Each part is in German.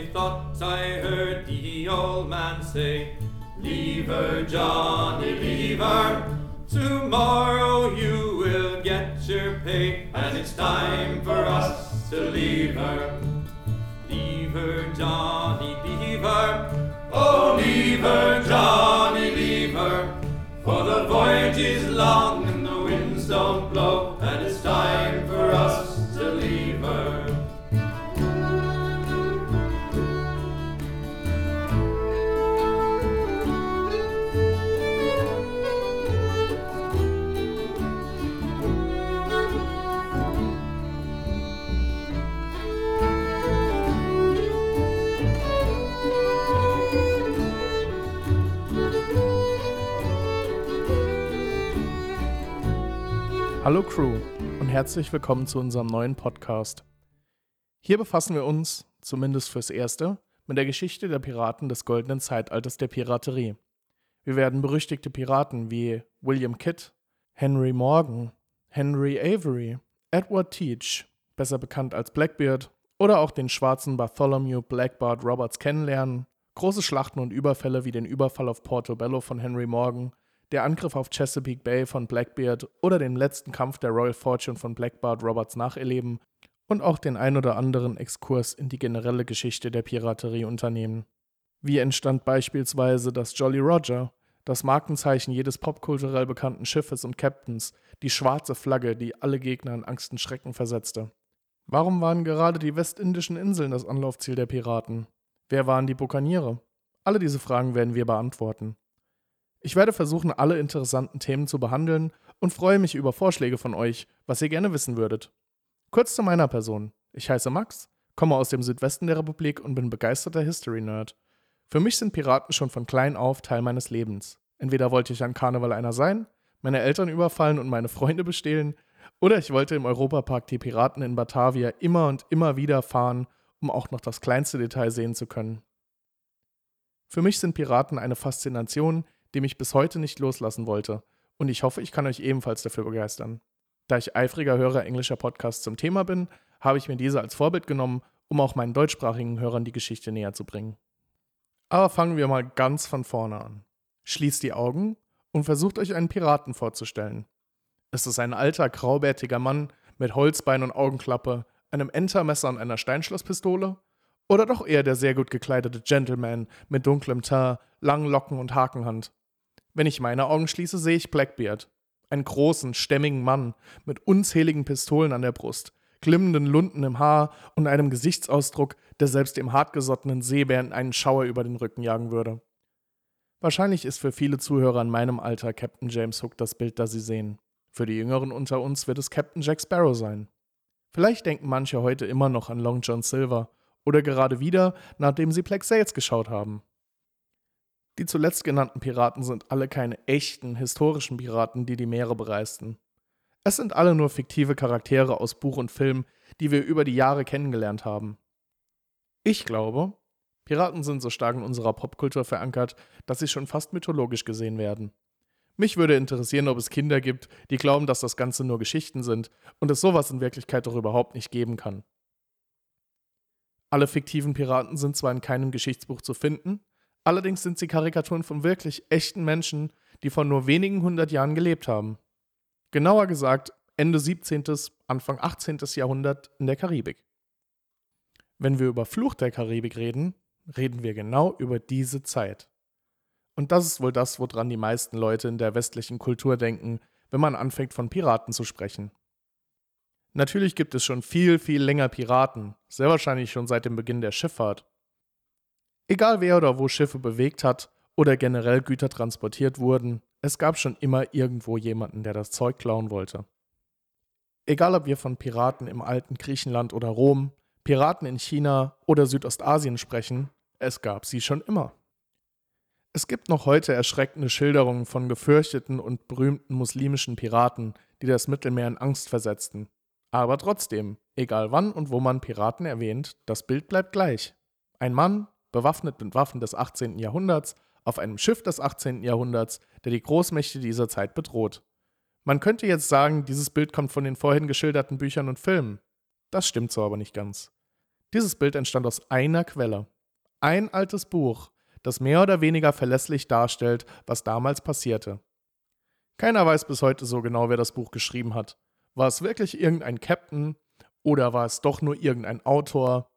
I thought I heard the old man say, Leave her, Johnny, leave her. Tomorrow you will get your pay, and it's time for us to leave her. Leave her, Johnny, leave her. Oh, leave her, Johnny, leave her. For the voyage is long and the winds don't blow, Hallo Crew und herzlich willkommen zu unserem neuen Podcast. Hier befassen wir uns, zumindest fürs Erste, mit der Geschichte der Piraten des goldenen Zeitalters der Piraterie. Wir werden berüchtigte Piraten wie William Kidd, Henry Morgan, Henry Avery, Edward Teach, besser bekannt als Blackbeard, oder auch den schwarzen Bartholomew Blackbart Roberts kennenlernen, große Schlachten und Überfälle wie den Überfall auf Portobello von Henry Morgan der Angriff auf Chesapeake Bay von Blackbeard oder den letzten Kampf der Royal Fortune von Blackbart Roberts nacherleben und auch den ein oder anderen Exkurs in die generelle Geschichte der Piraterie unternehmen. Wie entstand beispielsweise das Jolly Roger, das Markenzeichen jedes popkulturell bekannten Schiffes und Captains, die schwarze Flagge, die alle Gegner in Angst und Schrecken versetzte? Warum waren gerade die westindischen Inseln das Anlaufziel der Piraten? Wer waren die Bukaniere? Alle diese Fragen werden wir beantworten. Ich werde versuchen, alle interessanten Themen zu behandeln und freue mich über Vorschläge von euch, was ihr gerne wissen würdet. Kurz zu meiner Person. Ich heiße Max, komme aus dem Südwesten der Republik und bin begeisterter History-Nerd. Für mich sind Piraten schon von klein auf Teil meines Lebens. Entweder wollte ich an Karneval einer sein, meine Eltern überfallen und meine Freunde bestehlen, oder ich wollte im Europapark die Piraten in Batavia immer und immer wieder fahren, um auch noch das kleinste Detail sehen zu können. Für mich sind Piraten eine Faszination, die mich bis heute nicht loslassen wollte. Und ich hoffe, ich kann euch ebenfalls dafür begeistern. Da ich eifriger Hörer englischer Podcasts zum Thema bin, habe ich mir diese als Vorbild genommen, um auch meinen deutschsprachigen Hörern die Geschichte näher zu bringen. Aber fangen wir mal ganz von vorne an. Schließt die Augen und versucht euch einen Piraten vorzustellen. Ist es ein alter, graubärtiger Mann mit Holzbein und Augenklappe, einem Entermesser und einer Steinschlosspistole? Oder doch eher der sehr gut gekleidete Gentleman mit dunklem Teint, langen Locken und Hakenhand? Wenn ich meine Augen schließe, sehe ich Blackbeard. Einen großen, stämmigen Mann mit unzähligen Pistolen an der Brust, glimmenden Lunden im Haar und einem Gesichtsausdruck, der selbst dem hartgesottenen Seebären einen Schauer über den Rücken jagen würde. Wahrscheinlich ist für viele Zuhörer in meinem Alter Captain James Hook das Bild, das sie sehen. Für die Jüngeren unter uns wird es Captain Jack Sparrow sein. Vielleicht denken manche heute immer noch an Long John Silver oder gerade wieder, nachdem sie Black Sails geschaut haben. Die zuletzt genannten Piraten sind alle keine echten, historischen Piraten, die die Meere bereisten. Es sind alle nur fiktive Charaktere aus Buch und Film, die wir über die Jahre kennengelernt haben. Ich glaube, Piraten sind so stark in unserer Popkultur verankert, dass sie schon fast mythologisch gesehen werden. Mich würde interessieren, ob es Kinder gibt, die glauben, dass das Ganze nur Geschichten sind und es sowas in Wirklichkeit doch überhaupt nicht geben kann. Alle fiktiven Piraten sind zwar in keinem Geschichtsbuch zu finden, Allerdings sind sie Karikaturen von wirklich echten Menschen, die vor nur wenigen hundert Jahren gelebt haben. Genauer gesagt Ende 17., Anfang 18. Jahrhundert in der Karibik. Wenn wir über Fluch der Karibik reden, reden wir genau über diese Zeit. Und das ist wohl das, woran die meisten Leute in der westlichen Kultur denken, wenn man anfängt von Piraten zu sprechen. Natürlich gibt es schon viel, viel länger Piraten, sehr wahrscheinlich schon seit dem Beginn der Schifffahrt. Egal wer oder wo Schiffe bewegt hat oder generell Güter transportiert wurden, es gab schon immer irgendwo jemanden, der das Zeug klauen wollte. Egal ob wir von Piraten im alten Griechenland oder Rom, Piraten in China oder Südostasien sprechen, es gab sie schon immer. Es gibt noch heute erschreckende Schilderungen von gefürchteten und berühmten muslimischen Piraten, die das Mittelmeer in Angst versetzten. Aber trotzdem, egal wann und wo man Piraten erwähnt, das Bild bleibt gleich. Ein Mann, bewaffnet mit Waffen des 18. Jahrhunderts, auf einem Schiff des 18. Jahrhunderts, der die Großmächte dieser Zeit bedroht. Man könnte jetzt sagen, dieses Bild kommt von den vorhin geschilderten Büchern und Filmen. Das stimmt so aber nicht ganz. Dieses Bild entstand aus einer Quelle. Ein altes Buch, das mehr oder weniger verlässlich darstellt, was damals passierte. Keiner weiß bis heute so genau, wer das Buch geschrieben hat. War es wirklich irgendein Captain oder war es doch nur irgendein Autor?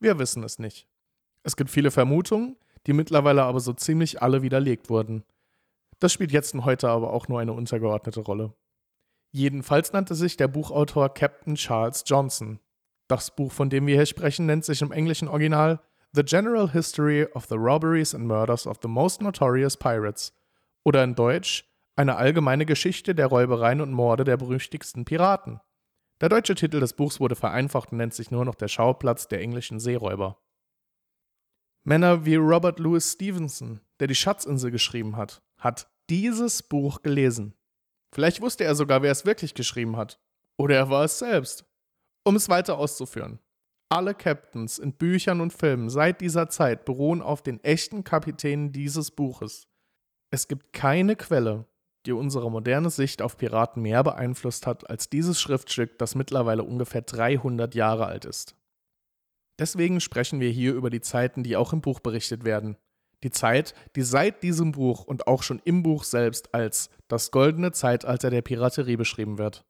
Wir wissen es nicht. Es gibt viele Vermutungen, die mittlerweile aber so ziemlich alle widerlegt wurden. Das spielt jetzt und heute aber auch nur eine untergeordnete Rolle. Jedenfalls nannte sich der Buchautor Captain Charles Johnson. Das Buch, von dem wir hier sprechen, nennt sich im englischen Original The General History of the Robberies and Murders of the Most Notorious Pirates oder in Deutsch Eine allgemeine Geschichte der Räubereien und Morde der berüchtigsten Piraten. Der deutsche Titel des Buchs wurde vereinfacht und nennt sich nur noch Der Schauplatz der englischen Seeräuber. Männer wie Robert Louis Stevenson, der die Schatzinsel geschrieben hat, hat dieses Buch gelesen. Vielleicht wusste er sogar, wer es wirklich geschrieben hat. Oder er war es selbst. Um es weiter auszuführen. Alle Captains in Büchern und Filmen seit dieser Zeit beruhen auf den echten Kapitänen dieses Buches. Es gibt keine Quelle, die unsere moderne Sicht auf Piraten mehr beeinflusst hat als dieses Schriftstück, das mittlerweile ungefähr 300 Jahre alt ist. Deswegen sprechen wir hier über die Zeiten, die auch im Buch berichtet werden. Die Zeit, die seit diesem Buch und auch schon im Buch selbst als das goldene Zeitalter der Piraterie beschrieben wird.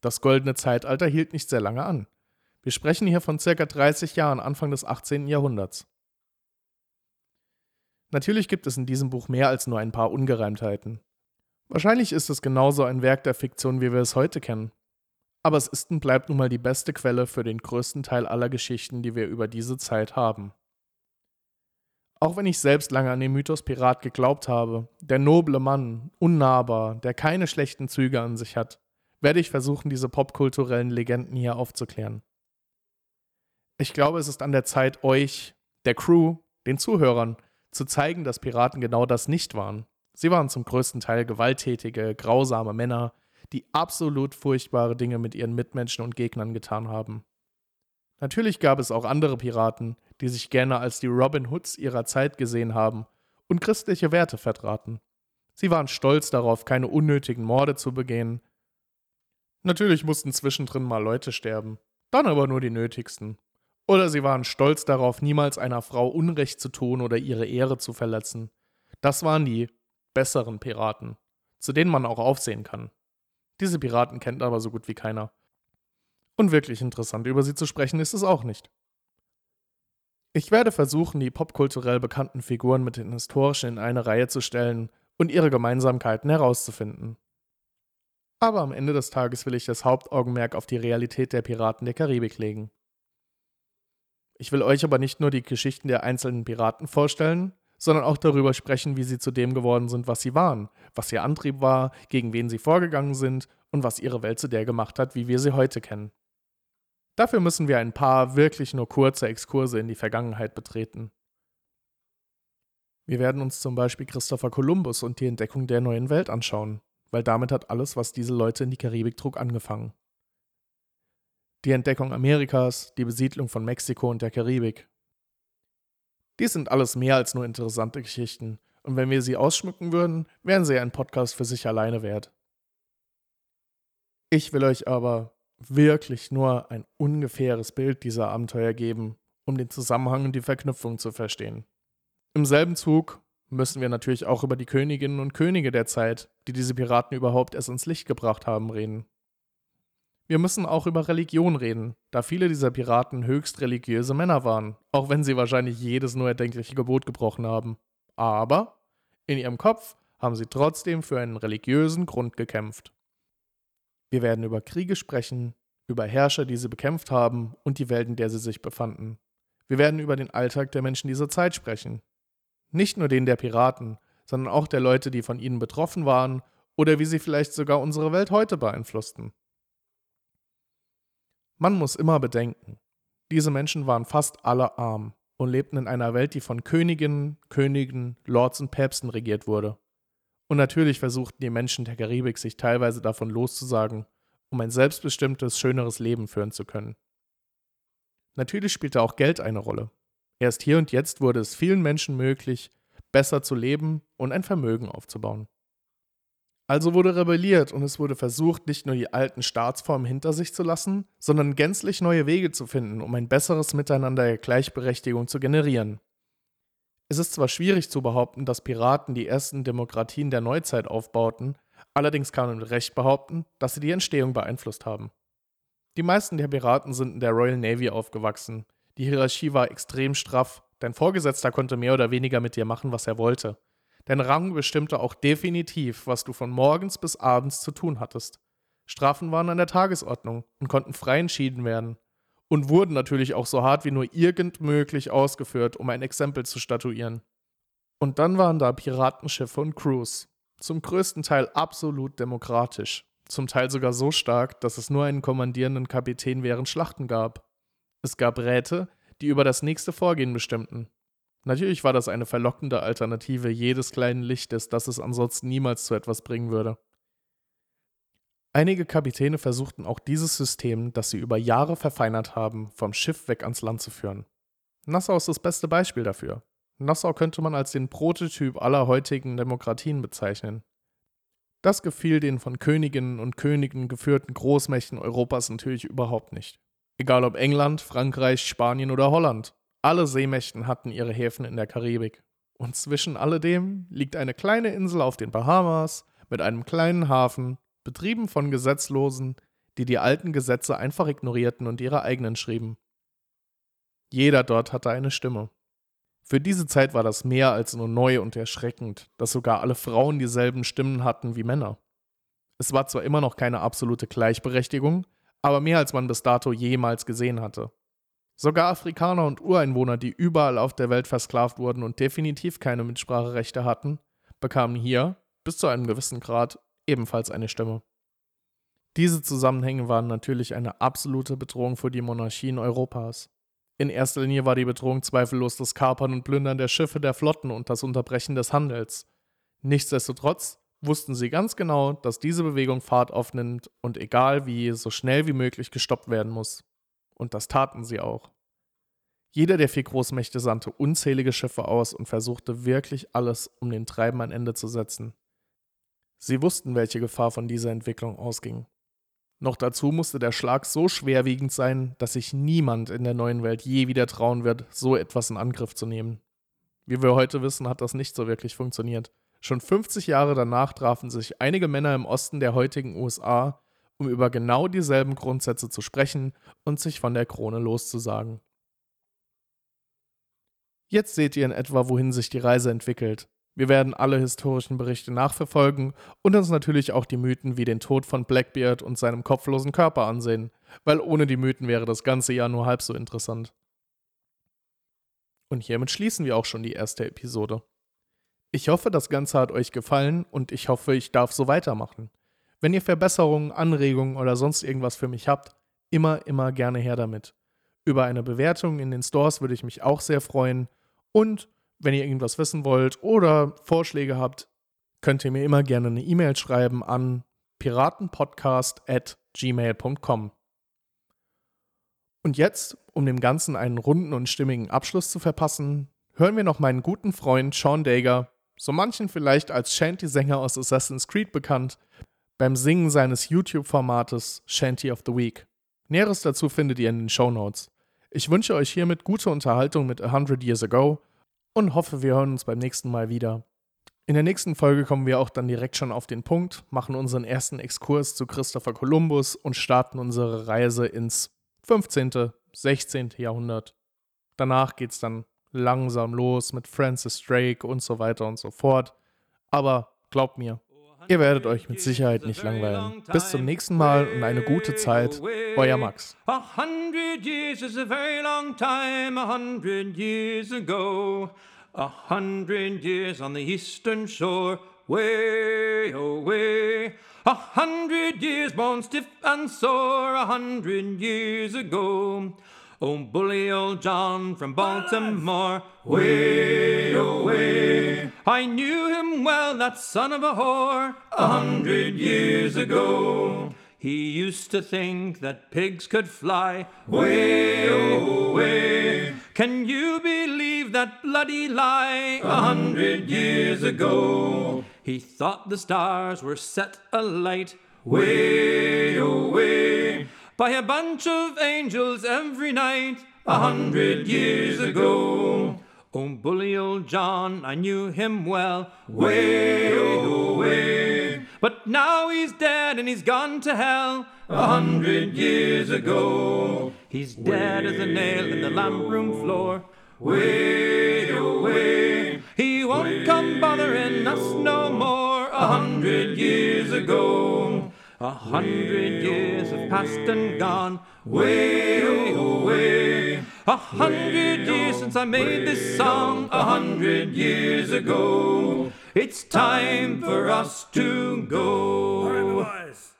Das goldene Zeitalter hielt nicht sehr lange an. Wir sprechen hier von circa 30 Jahren Anfang des 18. Jahrhunderts. Natürlich gibt es in diesem Buch mehr als nur ein paar Ungereimtheiten. Wahrscheinlich ist es genauso ein Werk der Fiktion, wie wir es heute kennen. Aber es ist und bleibt nun mal die beste Quelle für den größten Teil aller Geschichten, die wir über diese Zeit haben. Auch wenn ich selbst lange an den Mythos Pirat geglaubt habe, der noble Mann, unnahbar, der keine schlechten Züge an sich hat, werde ich versuchen, diese popkulturellen Legenden hier aufzuklären. Ich glaube, es ist an der Zeit, euch, der Crew, den Zuhörern, zu zeigen, dass Piraten genau das nicht waren. Sie waren zum größten Teil gewalttätige, grausame Männer, die absolut furchtbare Dinge mit ihren Mitmenschen und Gegnern getan haben. Natürlich gab es auch andere Piraten, die sich gerne als die Robin Hoods ihrer Zeit gesehen haben und christliche Werte vertraten. Sie waren stolz darauf, keine unnötigen Morde zu begehen. Natürlich mussten zwischendrin mal Leute sterben, dann aber nur die nötigsten. Oder sie waren stolz darauf, niemals einer Frau Unrecht zu tun oder ihre Ehre zu verletzen. Das waren die besseren Piraten, zu denen man auch aufsehen kann. Diese Piraten kennt aber so gut wie keiner. Und wirklich interessant über sie zu sprechen ist es auch nicht. Ich werde versuchen, die popkulturell bekannten Figuren mit den historischen in eine Reihe zu stellen und ihre Gemeinsamkeiten herauszufinden. Aber am Ende des Tages will ich das Hauptaugenmerk auf die Realität der Piraten der Karibik legen. Ich will euch aber nicht nur die Geschichten der einzelnen Piraten vorstellen, sondern auch darüber sprechen, wie sie zu dem geworden sind, was sie waren, was ihr Antrieb war, gegen wen sie vorgegangen sind und was ihre Welt zu der gemacht hat, wie wir sie heute kennen. Dafür müssen wir ein paar wirklich nur kurze Exkurse in die Vergangenheit betreten. Wir werden uns zum Beispiel Christopher Columbus und die Entdeckung der neuen Welt anschauen, weil damit hat alles, was diese Leute in die Karibik trug, angefangen. Die Entdeckung Amerikas, die Besiedlung von Mexiko und der Karibik, dies sind alles mehr als nur interessante Geschichten, und wenn wir sie ausschmücken würden, wären sie ein Podcast für sich alleine wert. Ich will euch aber wirklich nur ein ungefähres Bild dieser Abenteuer geben, um den Zusammenhang und die Verknüpfung zu verstehen. Im selben Zug müssen wir natürlich auch über die Königinnen und Könige der Zeit, die diese Piraten überhaupt erst ins Licht gebracht haben, reden. Wir müssen auch über Religion reden, da viele dieser Piraten höchst religiöse Männer waren, auch wenn sie wahrscheinlich jedes nur erdenkliche Gebot gebrochen haben. Aber in ihrem Kopf haben sie trotzdem für einen religiösen Grund gekämpft. Wir werden über Kriege sprechen, über Herrscher, die sie bekämpft haben und die Welt, in der sie sich befanden. Wir werden über den Alltag der Menschen dieser Zeit sprechen. Nicht nur den der Piraten, sondern auch der Leute, die von ihnen betroffen waren oder wie sie vielleicht sogar unsere Welt heute beeinflussten. Man muss immer bedenken, diese Menschen waren fast alle arm und lebten in einer Welt, die von Königinnen, Königen, Lords und Päpsten regiert wurde. Und natürlich versuchten die Menschen der Karibik sich teilweise davon loszusagen, um ein selbstbestimmtes, schöneres Leben führen zu können. Natürlich spielte auch Geld eine Rolle. Erst hier und jetzt wurde es vielen Menschen möglich, besser zu leben und ein Vermögen aufzubauen. Also wurde rebelliert und es wurde versucht, nicht nur die alten Staatsformen hinter sich zu lassen, sondern gänzlich neue Wege zu finden, um ein besseres Miteinander der Gleichberechtigung zu generieren. Es ist zwar schwierig zu behaupten, dass Piraten die ersten Demokratien der Neuzeit aufbauten, allerdings kann man mit Recht behaupten, dass sie die Entstehung beeinflusst haben. Die meisten der Piraten sind in der Royal Navy aufgewachsen. Die Hierarchie war extrem straff, dein Vorgesetzter konnte mehr oder weniger mit dir machen, was er wollte. Dein Rang bestimmte auch definitiv, was du von morgens bis abends zu tun hattest. Strafen waren an der Tagesordnung und konnten frei entschieden werden. Und wurden natürlich auch so hart wie nur irgend möglich ausgeführt, um ein Exempel zu statuieren. Und dann waren da Piratenschiffe und Crews. Zum größten Teil absolut demokratisch. Zum Teil sogar so stark, dass es nur einen kommandierenden Kapitän während Schlachten gab. Es gab Räte, die über das nächste Vorgehen bestimmten. Natürlich war das eine verlockende Alternative jedes kleinen Lichtes, das es ansonsten niemals zu etwas bringen würde. Einige Kapitäne versuchten auch dieses System, das sie über Jahre verfeinert haben, vom Schiff weg ans Land zu führen. Nassau ist das beste Beispiel dafür. Nassau könnte man als den Prototyp aller heutigen Demokratien bezeichnen. Das gefiel den von Königinnen und Königen geführten Großmächten Europas natürlich überhaupt nicht. Egal ob England, Frankreich, Spanien oder Holland. Alle Seemächten hatten ihre Häfen in der Karibik. Und zwischen alledem liegt eine kleine Insel auf den Bahamas mit einem kleinen Hafen, betrieben von Gesetzlosen, die die alten Gesetze einfach ignorierten und ihre eigenen schrieben. Jeder dort hatte eine Stimme. Für diese Zeit war das mehr als nur neu und erschreckend, dass sogar alle Frauen dieselben Stimmen hatten wie Männer. Es war zwar immer noch keine absolute Gleichberechtigung, aber mehr als man bis dato jemals gesehen hatte. Sogar Afrikaner und Ureinwohner, die überall auf der Welt versklavt wurden und definitiv keine Mitspracherechte hatten, bekamen hier, bis zu einem gewissen Grad, ebenfalls eine Stimme. Diese Zusammenhänge waren natürlich eine absolute Bedrohung für die Monarchien Europas. In erster Linie war die Bedrohung zweifellos das Kapern und Plündern der Schiffe der Flotten und das Unterbrechen des Handels. Nichtsdestotrotz wussten sie ganz genau, dass diese Bewegung Fahrt aufnimmt und egal wie, so schnell wie möglich gestoppt werden muss. Und das taten sie auch. Jeder der vier Großmächte sandte unzählige Schiffe aus und versuchte wirklich alles, um den Treiben ein Ende zu setzen. Sie wussten, welche Gefahr von dieser Entwicklung ausging. Noch dazu musste der Schlag so schwerwiegend sein, dass sich niemand in der neuen Welt je wieder trauen wird, so etwas in Angriff zu nehmen. Wie wir heute wissen, hat das nicht so wirklich funktioniert. Schon 50 Jahre danach trafen sich einige Männer im Osten der heutigen USA um über genau dieselben Grundsätze zu sprechen und sich von der Krone loszusagen. Jetzt seht ihr in etwa, wohin sich die Reise entwickelt. Wir werden alle historischen Berichte nachverfolgen und uns natürlich auch die Mythen wie den Tod von Blackbeard und seinem kopflosen Körper ansehen, weil ohne die Mythen wäre das ganze Jahr nur halb so interessant. Und hiermit schließen wir auch schon die erste Episode. Ich hoffe, das Ganze hat euch gefallen und ich hoffe, ich darf so weitermachen. Wenn ihr Verbesserungen, Anregungen oder sonst irgendwas für mich habt, immer, immer gerne her damit. Über eine Bewertung in den Stores würde ich mich auch sehr freuen. Und wenn ihr irgendwas wissen wollt oder Vorschläge habt, könnt ihr mir immer gerne eine E-Mail schreiben an piratenpodcast.gmail.com. Und jetzt, um dem Ganzen einen runden und stimmigen Abschluss zu verpassen, hören wir noch meinen guten Freund Sean Dager, so manchen vielleicht als Shanty-Sänger aus Assassin's Creed bekannt, beim Singen seines YouTube-Formates Shanty of the Week. Näheres dazu findet ihr in den Show Notes. Ich wünsche euch hiermit gute Unterhaltung mit A Hundred Years Ago und hoffe, wir hören uns beim nächsten Mal wieder. In der nächsten Folge kommen wir auch dann direkt schon auf den Punkt, machen unseren ersten Exkurs zu Christopher Columbus und starten unsere Reise ins 15., 16. Jahrhundert. Danach geht's dann langsam los mit Francis Drake und so weiter und so fort. Aber glaubt mir, Ihr werdet euch mit Sicherheit nicht langweilen. Bis zum nächsten Mal und eine gute Zeit. Euer Max. A hundred years is a very long time, a hundred years ago. A hundred years on the eastern shore, way away. A hundred years bone stiff and sore, a hundred years ago. Oh, bully old John from Baltimore, way away. Oh, I knew him well, that son of a whore, a hundred years ago. He used to think that pigs could fly, way away. Oh, Can you believe that bloody lie, a hundred years ago? He thought the stars were set alight way away oh, by a bunch of angels every night a hundred years ago. Oh, bully old John, I knew him well, way oh, away. But now he's dead and he's gone to hell a hundred years ago. He's dead as a nail in the lamp room floor, way oh, away. He won't come bothering us no more a hundred years ago. A hundred years have passed and gone, way away. A hundred years since I made this song, a hundred years ago. It's time for us to go. All right, boys.